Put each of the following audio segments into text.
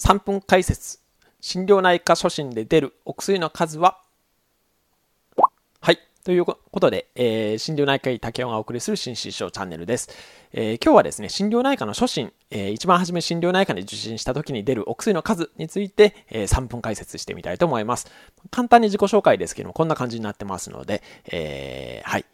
3分解説。心療内科初診で出るお薬の数は？はい。ということで、えー、心療内科医竹雄がお送りする新師匠チャンネルです、えー、今日はですね心療内科の初診、えー、一番初め心療内科に受診した時に出るお薬の数について、えー、3分解説してみたいと思います。簡単に自己紹介ですけどもこんな感じになってますので、えー、はい。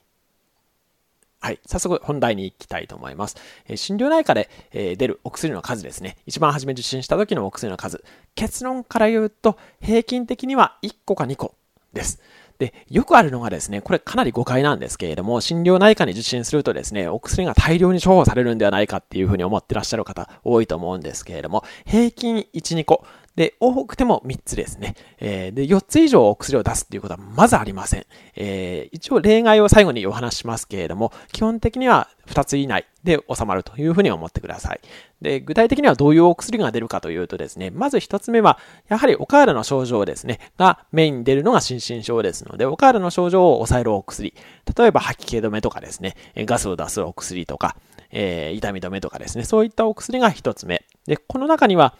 はい。早速本題に行きたいと思います。え、心療内科で、え、出るお薬の数ですね。一番初め受診した時のお薬の数。結論から言うと、平均的には1個か2個です。で、よくあるのがですね、これかなり誤解なんですけれども、心療内科に受診するとですね、お薬が大量に処方されるんではないかっていうふうに思ってらっしゃる方多いと思うんですけれども、平均1、2個。で、多くても3つですね。えー、で、4つ以上お薬を出すっていうことはまずありません。えー、一応例外を最後にお話しますけれども、基本的には2つ以内で収まるというふうに思ってください。で、具体的にはどういうお薬が出るかというとですね、まず1つ目は、やはりお体の症状ですね、がメインに出るのが心身症ですので、お体の症状を抑えるお薬。例えば吐き気止めとかですね、ガスを出すお薬とか、えー、痛み止めとかですね、そういったお薬が1つ目。で、この中には、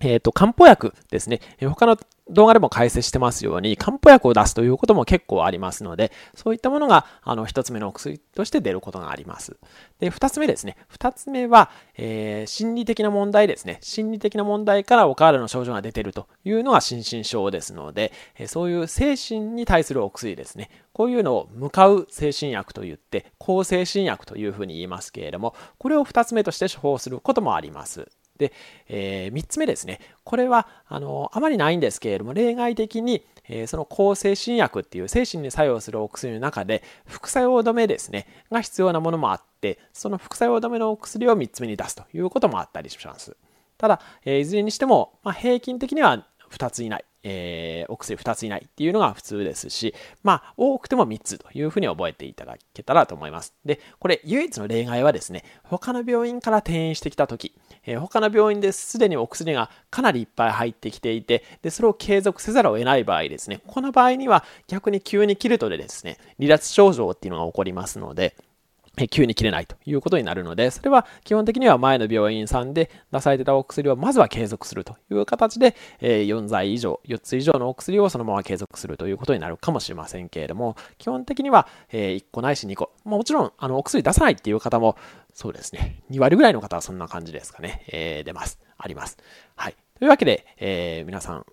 えっ、ー、と、漢方薬ですね。他の動画でも解説してますように、漢方薬を出すということも結構ありますので、そういったものが、あの、一つ目のお薬として出ることがあります。で、二つ目ですね。二つ目は、えー、心理的な問題ですね。心理的な問題からお体の症状が出てるというのが心身症ですので、そういう精神に対するお薬ですね。こういうのを向かう精神薬といって、抗精神薬というふうに言いますけれども、これを二つ目として処方することもあります。で、えー、3つ目ですね。これは、あの、あまりないんですけれども、例外的に、えー、その抗精神薬っていう精神に作用するお薬の中で、副作用止めですね、が必要なものもあって、その副作用止めのお薬を3つ目に出すということもあったりします。ただ、えー、いずれにしても、まあ、平均的には2つ以内、えー、お薬2つ以内っていうのが普通ですし、まあ、多くても3つというふうに覚えていただけたらと思います。で、これ、唯一の例外はですね、他の病院から転院してきたとき、えー、他の病院ですでにお薬がかなりいっぱい入ってきていて、で、それを継続せざるを得ない場合ですね、この場合には逆に急に切るとでですね、離脱症状っていうのが起こりますので、急に切れないということになるので、それは基本的には前の病院さんで出されてたお薬をまずは継続するという形で、4剤以上、4つ以上のお薬をそのまま継続するということになるかもしれませんけれども、基本的には1個ないし2個。もちろん、あの、お薬出さないっていう方も、そうですね、2割ぐらいの方はそんな感じですかね、え、出ます。あります。はい。というわけで、え、皆さん、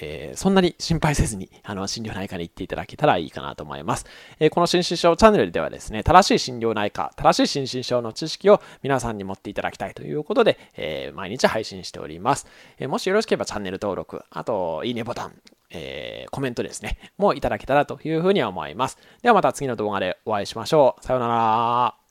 えー、そんなに心配せずに、あの、心療内科に行っていただけたらいいかなと思います。えー、この心身症チャンネルではですね、正しい心療内科、正しい心身症の知識を皆さんに持っていただきたいということで、えー、毎日配信しております。えもしよろしければチャンネル登録、あと、いいねボタン、えコメントですね、もいただけたらというふうに思います。ではまた次の動画でお会いしましょう。さようなら。